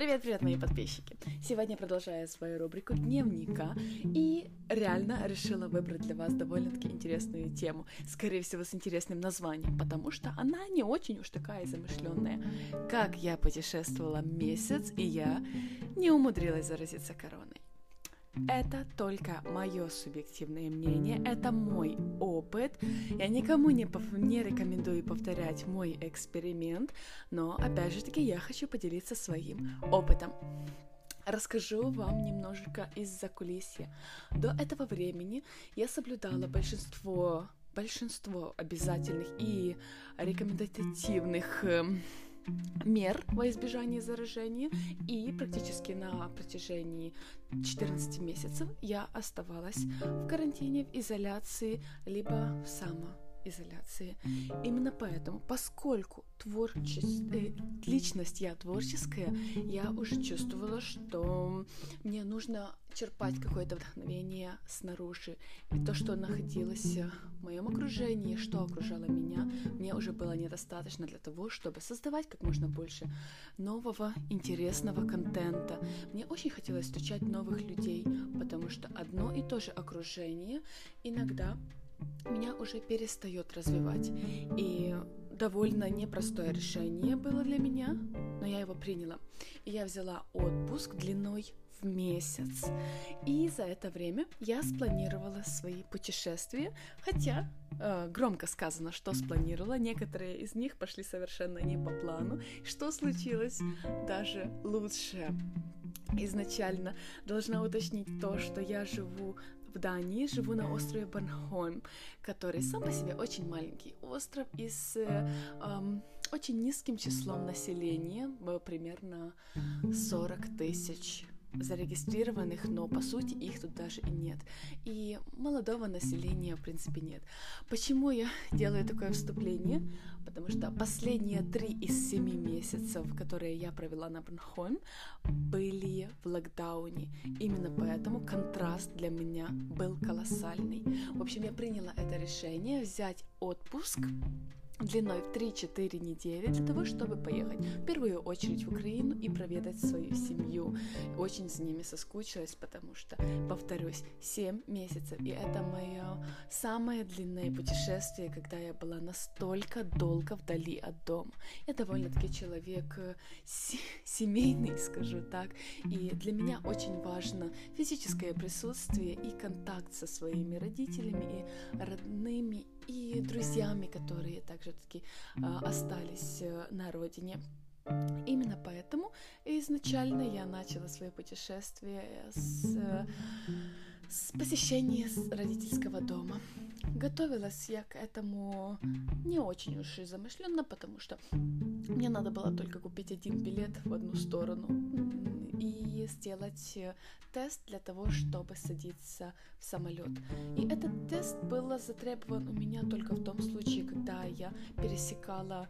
Привет-привет, мои подписчики! Сегодня продолжаю свою рубрику дневника и реально решила выбрать для вас довольно-таки интересную тему, скорее всего, с интересным названием, потому что она не очень уж такая замышленная. Как я путешествовала месяц, и я не умудрилась заразиться короной. Это только мое субъективное мнение, это мой опыт. Я никому не, пов- не рекомендую повторять мой эксперимент, но опять же таки я хочу поделиться своим опытом. Расскажу вам немножко из-за кулисья. До этого времени я соблюдала большинство, большинство обязательных и рекомендативных эм, мер во избежание заражения, и практически на протяжении 14 месяцев я оставалась в карантине, в изоляции, либо в самоизоляции. Именно поэтому, поскольку творчество, личность я творческая, я уже чувствовала, что мне нужно черпать какое-то вдохновение снаружи. И то, что находилось в моем окружении, что окружало меня, мне уже было недостаточно для того, чтобы создавать как можно больше нового, интересного контента. Мне очень хотелось встречать новых людей, потому что одно и то же окружение иногда меня уже перестает развивать. И довольно непростое решение было для меня, но я его приняла. И я взяла отпуск длиной в месяц. И за это время я спланировала свои путешествия, хотя э, громко сказано, что спланировала, некоторые из них пошли совершенно не по плану. Что случилось даже лучше. Изначально должна уточнить то, что я живу в Дании, живу на острове Борнхольм, который сам по себе очень маленький остров и с эм, очень низким числом населения, примерно 40 тысяч зарегистрированных, но по сути их тут даже и нет. И молодого населения в принципе нет. Почему я делаю такое вступление? Потому что последние три из семи месяцев, которые я провела на Бронхольм, были в локдауне. Именно поэтому контраст для меня был колоссальный. В общем, я приняла это решение взять отпуск длиной в 3-4 недели для того, чтобы поехать в первую очередь в Украину и проведать свою семью. Очень с ними соскучилась, потому что, повторюсь, 7 месяцев, и это мое самое длинное путешествие, когда я была настолько долго вдали от дома. Я довольно-таки человек э, семейный, скажу так, и для меня очень важно физическое присутствие и контакт со своими родителями и родными и друзьями, которые также таки а, остались э, на родине. Именно поэтому изначально я начала свое путешествие с, с посещения родительского дома. Готовилась я к этому не очень уж и замышленно, потому что мне надо было только купить один билет в одну сторону и сделать э, тест для того, чтобы садиться в самолет. И этот тест был затребован у меня только в том случае, когда я пересекала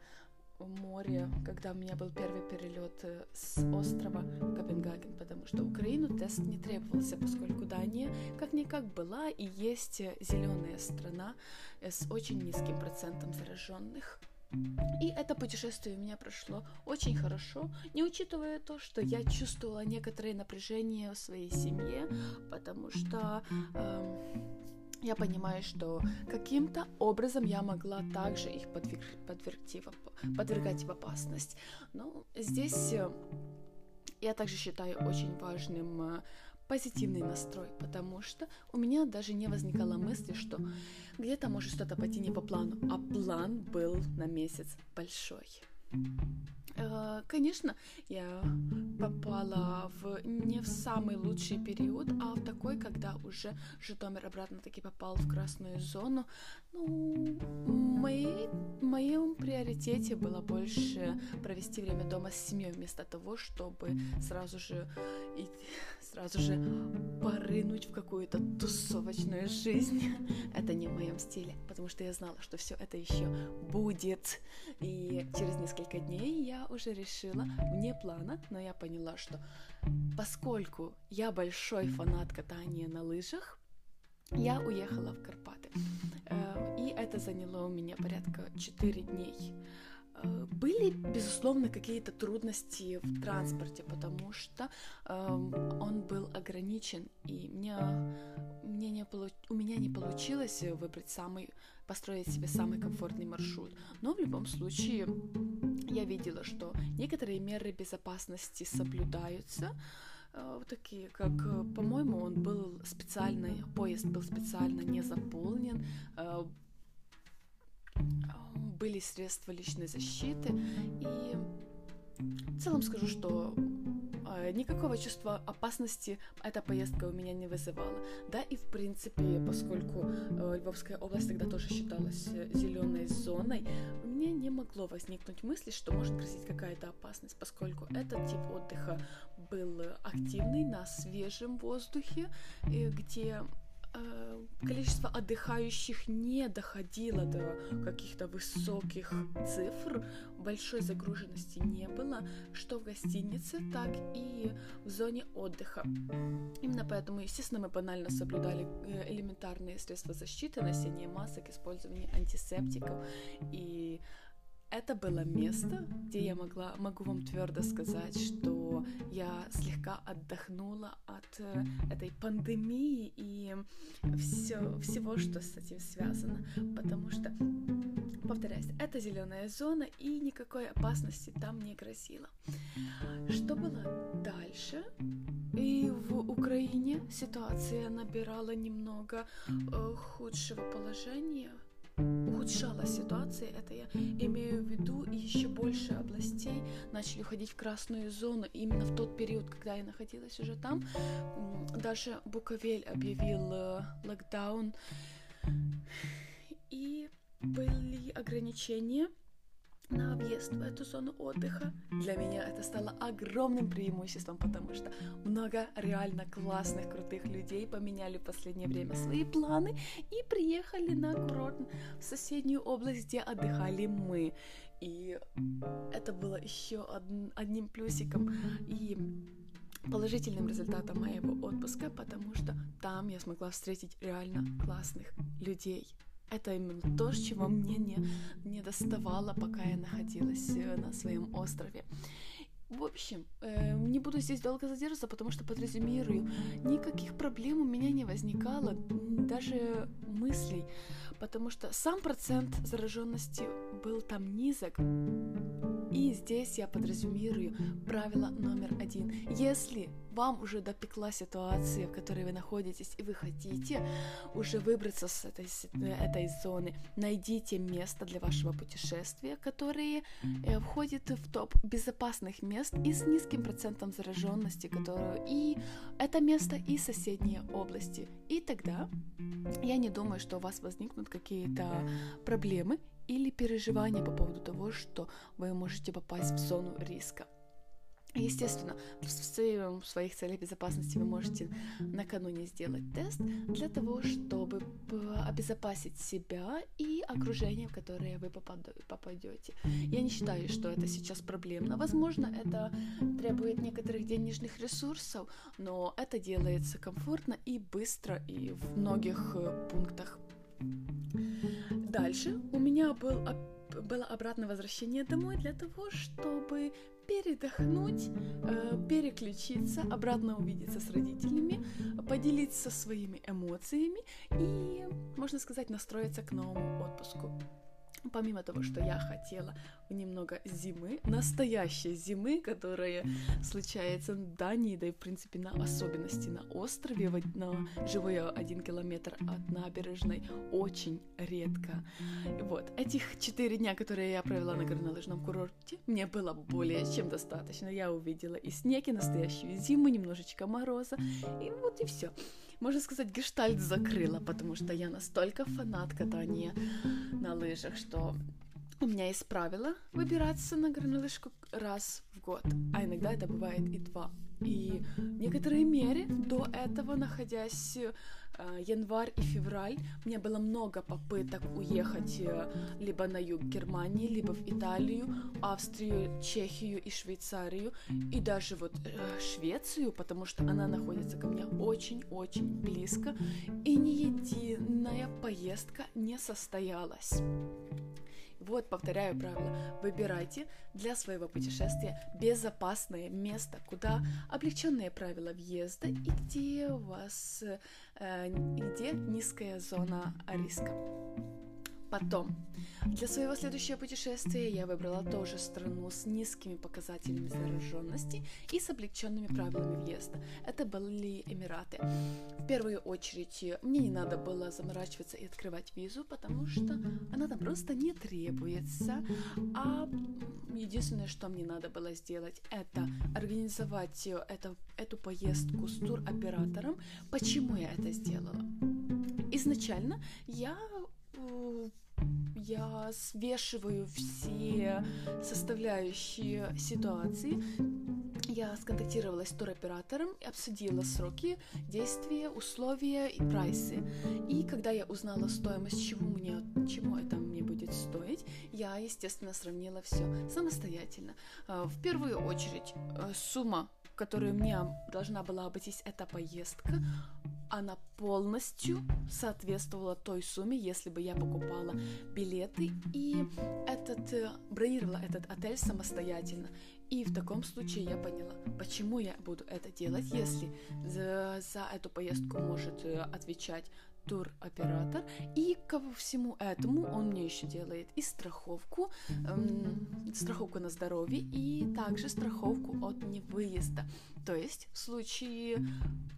море, когда у меня был первый перелет э, с острова Копенгаген, потому что Украину тест не требовался, поскольку Дания как-никак была и есть э, зеленая страна с очень низким процентом зараженных. И это путешествие у меня прошло очень хорошо, не учитывая то, что я чувствовала некоторое напряжение в своей семье, потому что э, я понимаю, что каким-то образом я могла также их подверг, подвергти, подвергать в опасность. Но здесь э, я также считаю очень важным э, позитивный настрой, потому что у меня даже не возникало мысли, что где-то может что-то пойти не по плану, а план был на месяц большой. Э, конечно, я попала в не в самый лучший период, а в такой, когда уже Житомир обратно-таки попал в красную зону. Ну, моей, в моем приоритете было больше провести время дома с семьей, вместо того, чтобы сразу же сразу же порынуть в какую-то тусовочную жизнь. Это не в моем стиле, потому что я знала, что все это еще будет. И через несколько дней я уже решила, вне плана, но я поняла, что поскольку я большой фанат катания на лыжах, я уехала в Карпаты. Э, и это заняло у меня порядка 4 дней. Э, были, безусловно, какие-то трудности в транспорте, потому что э, он был ограничен, и мне, мне не получ... у меня не получилось выбрать самый, построить себе самый комфортный маршрут. Но в любом случае я видела, что некоторые меры безопасности соблюдаются, э, такие как, э, по-моему, он был специальный, поезд был специально не заполнен, э, были средства личной защиты, и в целом скажу, что э, никакого чувства опасности эта поездка у меня не вызывала. Да, и в принципе, поскольку э, Львовская область тогда тоже считалась э, зеленой зоной, мне не могло возникнуть мысли, что может грозить какая-то опасность, поскольку этот тип отдыха был активный на свежем воздухе, где Э, количество отдыхающих не доходило до каких-то высоких цифр, большой загруженности не было, что в гостинице, так и в зоне отдыха. Именно поэтому, естественно, мы банально соблюдали э, элементарные средства защиты, носение масок, использование антисептиков и это было место, где я могла, могу вам твердо сказать, что я слегка отдохнула от э, этой пандемии и все, всего, что с этим связано, потому что, повторяюсь, это зеленая зона и никакой опасности там не грозило. Что было дальше? И в Украине ситуация набирала немного э, худшего положения ухудшала ситуация, это я имею в виду, и еще больше областей начали уходить в красную зону именно в тот период, когда я находилась уже там. Даже Буковель объявил э, локдаун, и были ограничения на въезд в эту зону отдыха. Для меня это стало огромным преимуществом, потому что много реально классных, крутых людей поменяли в последнее время свои планы и приехали на курорт в соседнюю область, где отдыхали мы. И это было еще одним плюсиком и положительным результатом моего отпуска, потому что там я смогла встретить реально классных людей. Это именно то, чего мне не, не доставало, пока я находилась э, на своем острове. В общем, э, не буду здесь долго задерживаться, потому что подрезюмирую, никаких проблем у меня не возникало, даже мыслей, потому что сам процент зараженности был там низок. И здесь я подразумирую правило номер один. Если вам уже допекла ситуация, в которой вы находитесь, и вы хотите уже выбраться с этой, этой зоны, найдите место для вашего путешествия, которое э, входит в топ безопасных мест и с низким процентом зараженности, которую и это место, и соседние области. И тогда я не думаю, что у вас возникнут какие-то проблемы или переживания по поводу того, что вы можете попасть в зону риска. Естественно, в своих целях безопасности вы можете накануне сделать тест для того, чтобы обезопасить себя и окружение, в которое вы попадете. Я не считаю, что это сейчас проблемно. Возможно, это требует некоторых денежных ресурсов, но это делается комфортно и быстро и в многих э, пунктах. Дальше у меня был было обратное возвращение домой для того, чтобы передохнуть, э, переключиться, обратно увидеться с родителями, поделиться своими эмоциями и, можно сказать, настроиться к новому отпуску. Помимо того, что я хотела немного зимы, настоящей зимы, которая случается в Дании, да и в принципе на особенности на острове, на живой один километр от набережной, очень редко. Вот, этих четыре дня, которые я провела на горнолыжном курорте, мне было более чем достаточно. Я увидела и снег, и настоящую зиму, немножечко мороза, и вот и все можно сказать, гештальт закрыла, потому что я настолько фанат катания на лыжах, что у меня есть правило выбираться на горнолыжку раз в год, а иногда это бывает и два. И в некоторой мере до этого, находясь э, январь и февраль, мне было много попыток уехать э, либо на юг Германии, либо в Италию, Австрию, Чехию и Швейцарию, и даже вот э, Швецию, потому что она находится ко мне очень-очень близко, и ни единая поездка не состоялась. Вот, повторяю правило. Выбирайте для своего путешествия безопасное место, куда облегченные правила въезда и где у вас, э, где низкая зона риска. Потом, для своего следующего путешествия я выбрала тоже страну с низкими показателями зараженности и с облегченными правилами въезда. Это были Эмираты. В первую очередь, мне не надо было заморачиваться и открывать визу, потому что она там просто не требуется. А единственное, что мне надо было сделать, это организовать это, эту поездку с туроператором. Почему я это сделала? Изначально я я свешиваю все составляющие ситуации. Я сконтактировалась с туроператором и обсудила сроки, действия, условия и прайсы. И когда я узнала стоимость, чего мне, чему это мне будет стоить, я, естественно, сравнила все самостоятельно. А, в первую очередь, э, сумма, которую мне должна была обойтись эта поездка, она полностью соответствовала той сумме, если бы я покупала билеты и этот, э, бронировала этот отель самостоятельно. И в таком случае я поняла, почему я буду это делать, если за, за эту поездку может э, отвечать туроператор. И ко всему этому он мне еще делает и страховку, эм, страховку на здоровье, и также страховку от невыезда. То есть в случае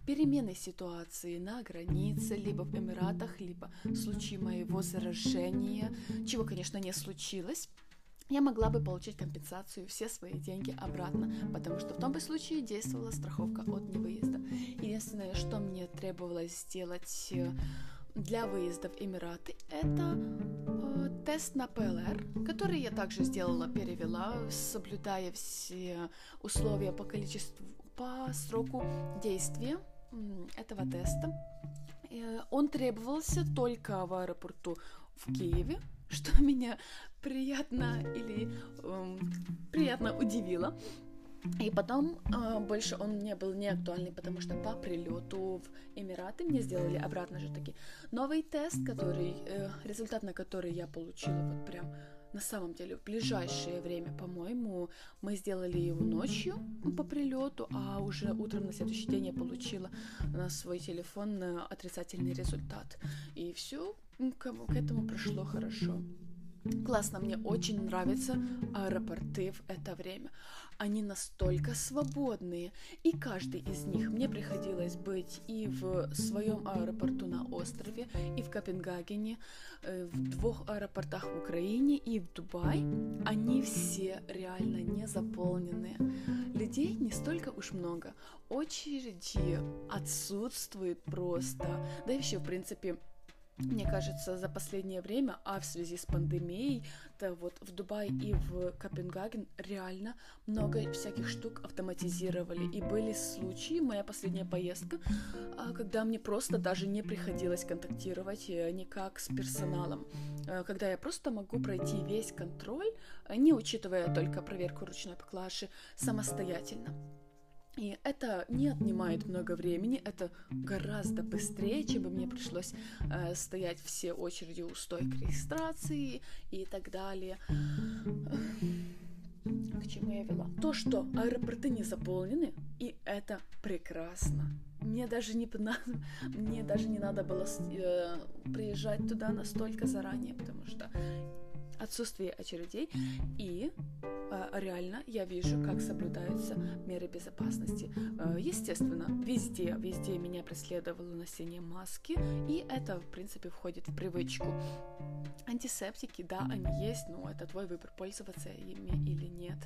перемены ситуации на границе, либо в Эмиратах, либо в случае моего заражения, чего, конечно, не случилось, я могла бы получить компенсацию все свои деньги обратно, потому что в том бы случае действовала страховка от невыезда. Единственное, что мне требовалось сделать э, для выезда в Эмираты, это э, тест на ПЛР, который я также сделала, перевела, соблюдая все условия по количеству, по сроку действия этого теста. Э, он требовался только в аэропорту в Киеве, что меня приятно или э, приятно удивило. И потом э, больше он не был не актуальный, потому что по прилету в Эмираты мне сделали обратно же таки новый тест, который э, результат на который я получила вот прям на самом деле в ближайшее время, по-моему, мы сделали его ночью по прилету, а уже утром на следующий день я получила на свой телефон э, отрицательный результат. И все к этому прошло хорошо. Классно, мне очень нравятся аэропорты в это время. Они настолько свободные, и каждый из них мне приходилось быть и в своем аэропорту на острове, и в Копенгагене, э, в двух аэропортах в Украине и в Дубай. Они все реально не заполненные. Людей не столько уж много. Очереди отсутствуют просто. Да и еще, в принципе, мне кажется, за последнее время, а в связи с пандемией, то вот в Дубае и в Копенгаген реально много всяких штук автоматизировали. И были случаи, моя последняя поездка, а, когда мне просто даже не приходилось контактировать э, никак с персоналом. Э, когда я просто могу пройти весь контроль, не учитывая только проверку ручной поклажи, самостоятельно. И это не отнимает много времени, это гораздо быстрее, чем бы мне пришлось э, стоять все очереди у стойк регистрации и так далее. К чему я вела? То, что аэропорты не заполнены, и это прекрасно. Мне даже не, мне даже не надо было э, приезжать туда настолько заранее, потому что отсутствие очередей и реально я вижу, как соблюдаются меры безопасности. Э, естественно, везде, везде меня преследовало носение маски, и это, в принципе, входит в привычку. Антисептики, да, они есть, но это твой выбор, пользоваться ими или нет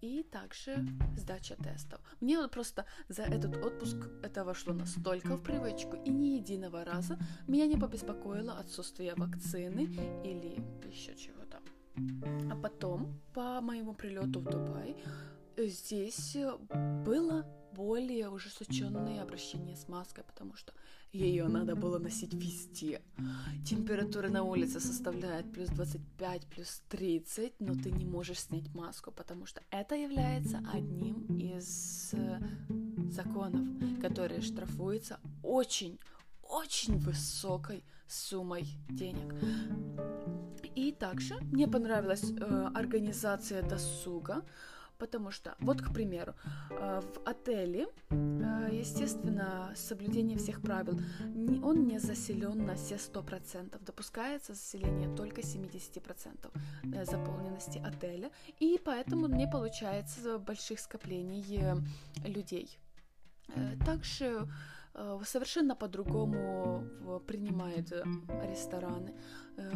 и также сдача тестов. Мне вот просто за этот отпуск это вошло настолько в привычку, и ни единого раза меня не побеспокоило отсутствие вакцины или еще чего-то. А потом, по моему прилету в Дубай, здесь было более ужесточенное обращение с маской, потому что ее надо было носить везде. Температура на улице составляет плюс 25, плюс 30, но ты не можешь снять маску, потому что это является одним из э, законов, которые штрафуются очень, очень высокой суммой денег. И также мне понравилась э, организация досуга, потому что, вот, к примеру, э, в отеле, э, естественно, соблюдение всех правил, он не заселен на все 100%, допускается заселение только 70% э, заполненности отеля, и поэтому не получается больших скоплений людей. Также совершенно по-другому принимают рестораны. Э,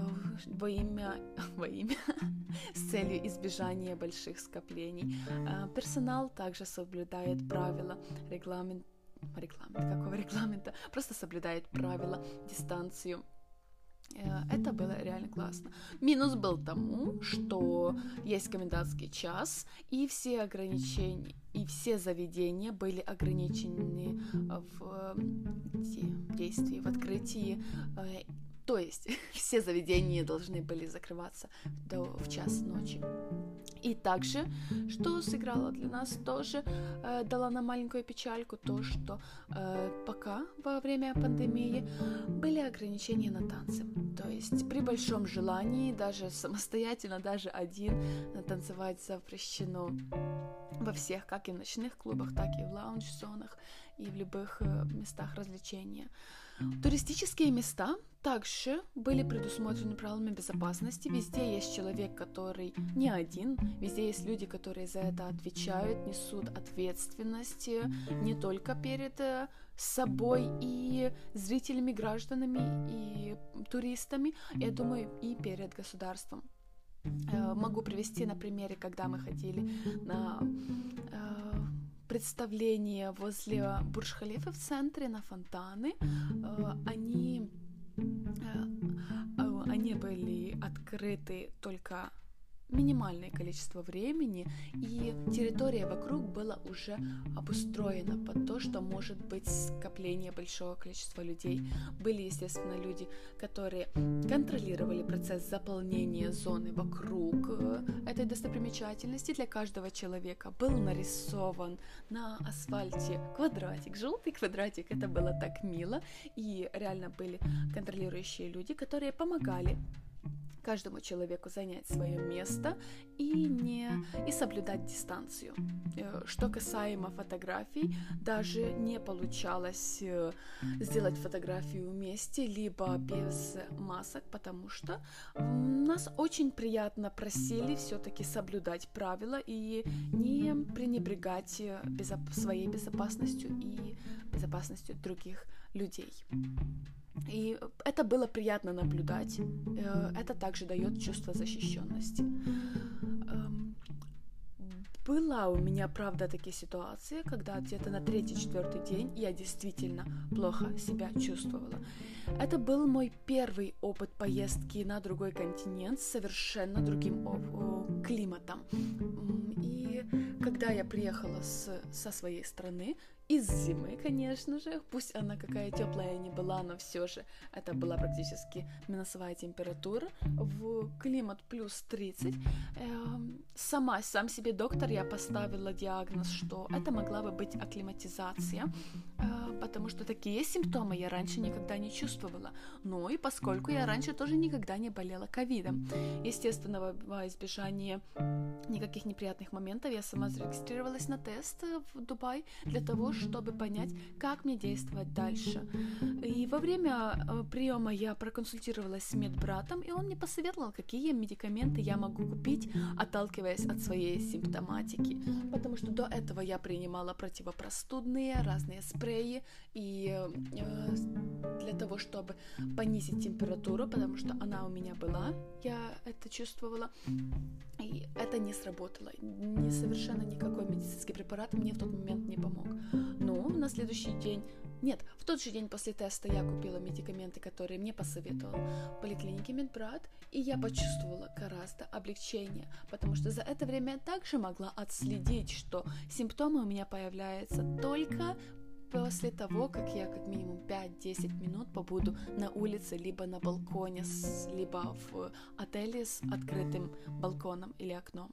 во имя, во имя с целью избежания больших скоплений. Э, персонал также соблюдает правила, регламент, регламент, какого регламента, просто соблюдает правила, дистанцию. Э, это было реально классно. Минус был тому, что есть комендантский час, и все ограничения, и все заведения были ограничены в действии, в открытии то есть все заведения должны были закрываться до, в час ночи. И также, что сыграло для нас тоже, э, дала нам маленькую печальку, то, что э, пока во время пандемии были ограничения на танцы. То есть при большом желании, даже самостоятельно, даже один, танцевать запрещено во всех, как и в ночных клубах, так и в лаунж-зонах и в любых э, местах развлечения. Туристические места также были предусмотрены правилами безопасности. Везде есть человек, который не один. Везде есть люди, которые за это отвечают, несут ответственность не только перед э, собой и зрителями, гражданами и туристами, я думаю, и перед государством. Э, могу привести на примере, когда мы ходили на э, представление возле Бурж-Халифа в центре на фонтаны. Э, они, они были открыты только минимальное количество времени, и территория вокруг была уже обустроена под то, что может быть скопление большого количества людей. Были, естественно, люди, которые контролировали процесс заполнения зоны вокруг э, этой достопримечательности. Для каждого человека был нарисован на асфальте квадратик, желтый квадратик. Это было так мило, и реально были контролирующие люди, которые помогали каждому человеку занять свое место и не и соблюдать дистанцию. Э, что касаемо фотографий, даже не получалось э, сделать фотографию вместе, либо без масок, потому что нас очень приятно просили все-таки соблюдать правила и не пренебрегать э, безоп- своей безопасностью и безопасностью других людей. И это было приятно наблюдать. Э, это также дает чувство защищенности. Эм, была у меня, правда, такие ситуации, когда где-то на третий-четвертый день я действительно плохо себя чувствовала. Это был мой первый опыт поездки на другой континент с совершенно другим климатом. И когда я приехала с, со своей страны, из зимы, конечно же, пусть она какая теплая не была, но все же это была практически минусовая температура, в климат плюс 30. Эм, сама, сам себе доктор я поставила диагноз, что это могла бы быть акклиматизация, э, потому что такие симптомы я раньше никогда не чувствовала. Ну и поскольку я раньше тоже никогда не болела ковидом. Естественно, во избежание никаких неприятных моментов я сама зарегистрировалась на тест в Дубай для того, чтобы понять, как мне действовать дальше. И во время э, приема я проконсультировалась с медбратом, и он мне посоветовал, какие медикаменты я могу купить, отталкиваясь от своей симптоматики. Потому что до этого я принимала противопростудные, разные спреи, и э, для того, чтобы понизить температуру, потому что она у меня была, я это чувствовала, и это не сработало. Не совершенно никакой медицинский препарат мне в тот момент не помог. Но на следующий день, нет, в тот же день после теста я купила медикаменты, которые мне посоветовал в поликлинике медбрат, и я почувствовала гораздо облегчение, потому что за это время я также могла отследить, что симптомы у меня появляются только после того, как я как минимум 5-10 минут побуду на улице, либо на балконе, либо в отеле с открытым балконом или окном.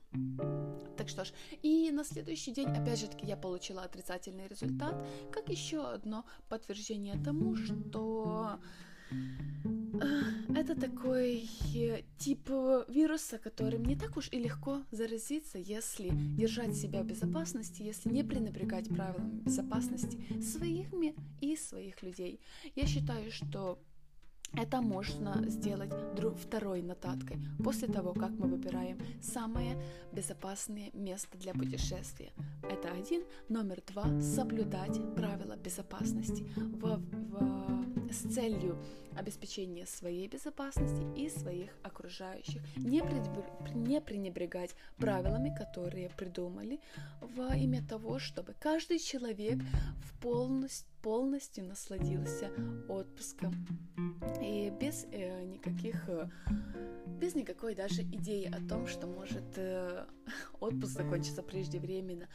Так что ж, и на следующий день, опять же таки, я получила отрицательный результат, как еще одно подтверждение тому, что это такой э, тип вируса, которым не так уж и легко заразиться, если держать себя в безопасности, если не пренебрегать правилами безопасности своими и своих людей. Я считаю, что это можно сделать второй нотаткой после того, как мы выбираем самое безопасное место для путешествия. Это один. Номер два – соблюдать правила безопасности в, в, с целью обеспечения своей безопасности и своих окружающих. Не, не пренебрегать правилами, которые придумали во имя того, чтобы каждый человек в полностью полностью насладился отпуском и без э, никаких э, без никакой даже идеи о том, что может э, отпуск закончиться преждевременно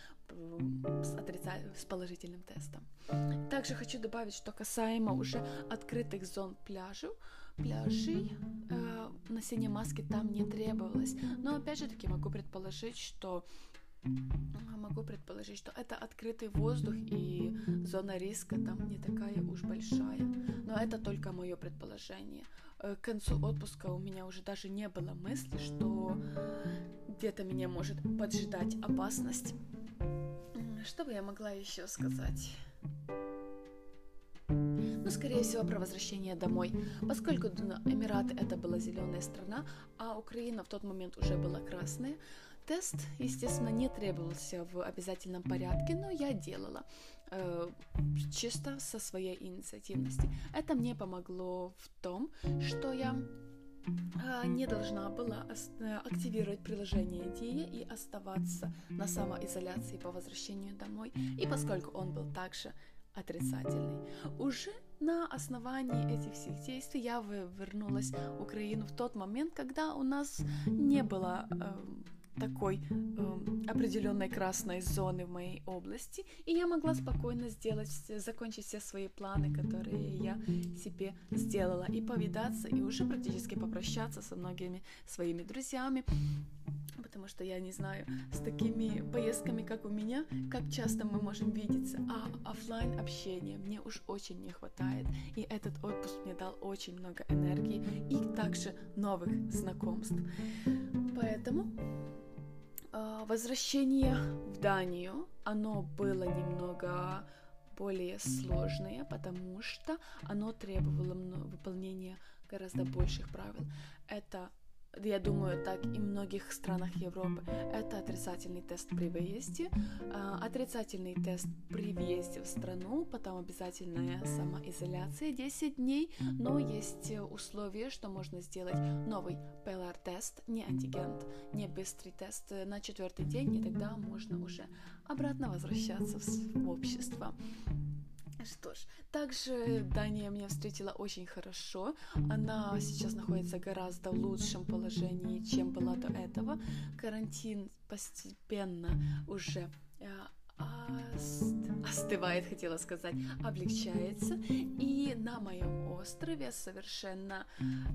с, отрицатель... с положительным тестом. Также хочу добавить, что касаемо уже открытых зон пляжу, пляжей, э, носение маски там не требовалось. Но опять же таки могу предположить, что могу предположить, что это открытый воздух и зона риска там не такая уж большая. Но это только мое предположение. Э, к концу отпуска у меня уже даже не было мысли, что где-то меня может поджидать опасность. Что бы я могла еще сказать? Ну, скорее всего, про возвращение домой. Поскольку Эмираты это была зеленая страна, а Украина в тот момент уже была красная, тест, естественно, не требовался в обязательном порядке, но я делала э, чисто со своей инициативности. Это мне помогло в том, что я э, не должна была э, активировать приложение Дия и оставаться на самоизоляции по возвращению домой. И поскольку он был также отрицательный, уже на основании этих всех действий я вернулась в Украину в тот момент, когда у нас не было э, такой э, определенной красной зоны в моей области, и я могла спокойно сделать, закончить все свои планы, которые я себе сделала, и повидаться, и уже практически попрощаться со многими своими друзьями, потому что я не знаю, с такими поездками, как у меня, как часто мы можем видеться, а офлайн общения мне уж очень не хватает, и этот отпуск мне дал очень много энергии и также новых знакомств. Поэтому а, возвращение в Данию, оно было немного более сложное, потому что оно требовало выполнения гораздо больших правил. Это я думаю, так и в многих странах Европы, это отрицательный тест при выезде, а, отрицательный тест при въезде в страну, потом обязательная самоизоляция 10 дней, но есть условие, что можно сделать новый ПЛР-тест, не антиген, не быстрый тест на четвертый день, и тогда можно уже обратно возвращаться в общество. Что ж, также Дания меня встретила очень хорошо. Она сейчас находится гораздо в лучшем положении, чем была до этого. Карантин постепенно уже э, остывает, хотела сказать, облегчается. И на моем острове совершенно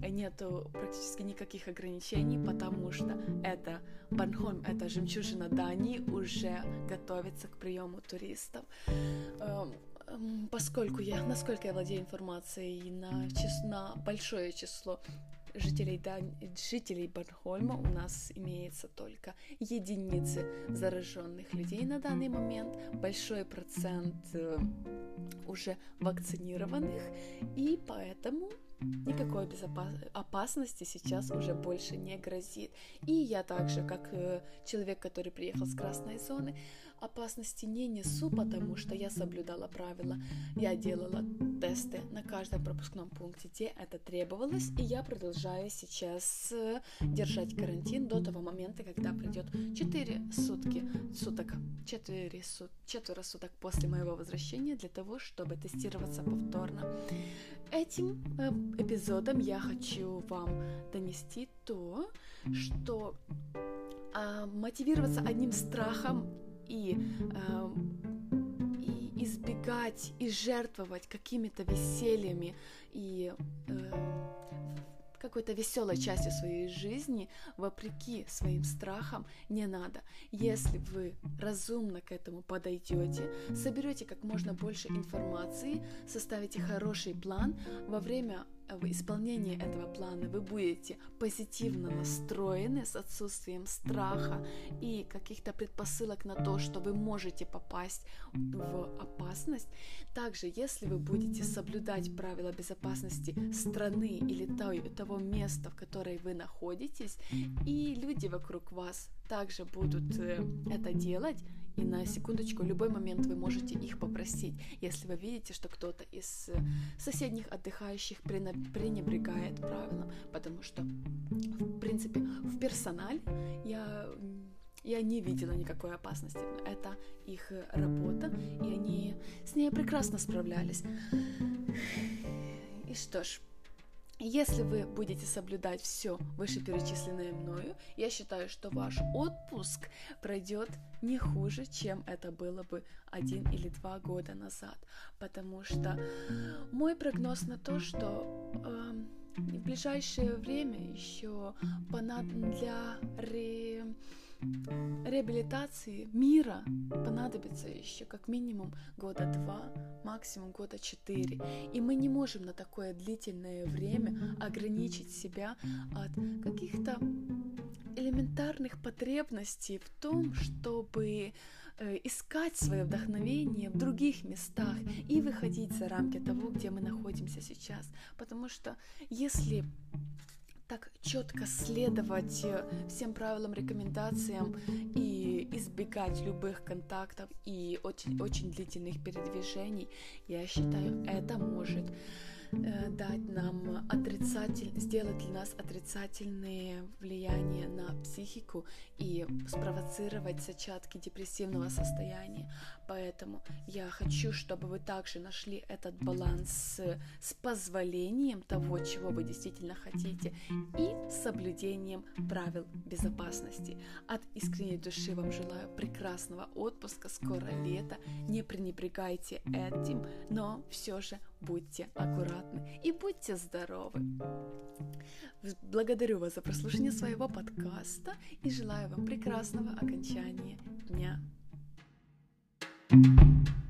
нету практически никаких ограничений, потому что это Барнхольм, это жемчужина Дании, уже готовится к приему туристов. Поскольку я, насколько я владею информацией на, на большое число жителей, Дань, жителей Борнхольма у нас имеется только единицы зараженных людей на данный момент, большой процент э, уже вакцинированных, и поэтому никакой безопас... опасности сейчас уже больше не грозит. И я также, как э, человек, который приехал с красной зоны, опасности не несу, потому что я соблюдала правила. Я делала тесты на каждом пропускном пункте, где это требовалось, и я продолжаю сейчас э, держать карантин до того момента, когда придет 4 сутки, суток, 4 сут, четверо суток после моего возвращения для того, чтобы тестироваться повторно. Этим э, эпизодом я хочу вам донести то, что э, мотивироваться одним страхом и, э, и избегать и жертвовать какими-то весельями и э, какой-то веселой частью своей жизни, вопреки своим страхам, не надо. Если вы разумно к этому подойдете, соберете как можно больше информации, составите хороший план, во время в исполнении этого плана вы будете позитивно настроены с отсутствием страха и каких-то предпосылок на то, что вы можете попасть в опасность. Также, если вы будете соблюдать правила безопасности страны или того места, в которой вы находитесь, и люди вокруг вас также будут э, это делать, и на секундочку, в любой момент вы можете их попросить, если вы видите, что кто-то из э, соседних отдыхающих пренебрегает правилам, потому что, в принципе, в персонале я я не видела никакой опасности. Это их работа, и они с ней прекрасно справлялись. И что ж, если вы будете соблюдать все вышеперечисленное мною, я считаю, что ваш отпуск пройдет не хуже, чем это было бы один или два года назад. Потому что мой прогноз на то, что э, в ближайшее время еще понадобится для реабилитации мира понадобится еще как минимум года два, максимум года четыре. И мы не можем на такое длительное время ограничить себя от каких-то элементарных потребностей в том, чтобы э, искать свое вдохновение в других местах и выходить за рамки того, где мы находимся сейчас. Потому что если так четко следовать э, всем правилам, рекомендациям и избегать любых контактов и очень, очень длительных передвижений, я считаю, это может дать нам отрицатель, сделать для нас отрицательные влияния на психику и спровоцировать зачатки депрессивного состояния. Поэтому я хочу, чтобы вы также нашли этот баланс с, с позволением того, чего вы действительно хотите, и соблюдением правил безопасности. От искренней души вам желаю прекрасного отпуска, скоро лето, не пренебрегайте этим, но все же будьте аккуратны и будьте здоровы. Благодарю вас за прослушивание своего подкаста и желаю вам прекрасного окончания дня. thank you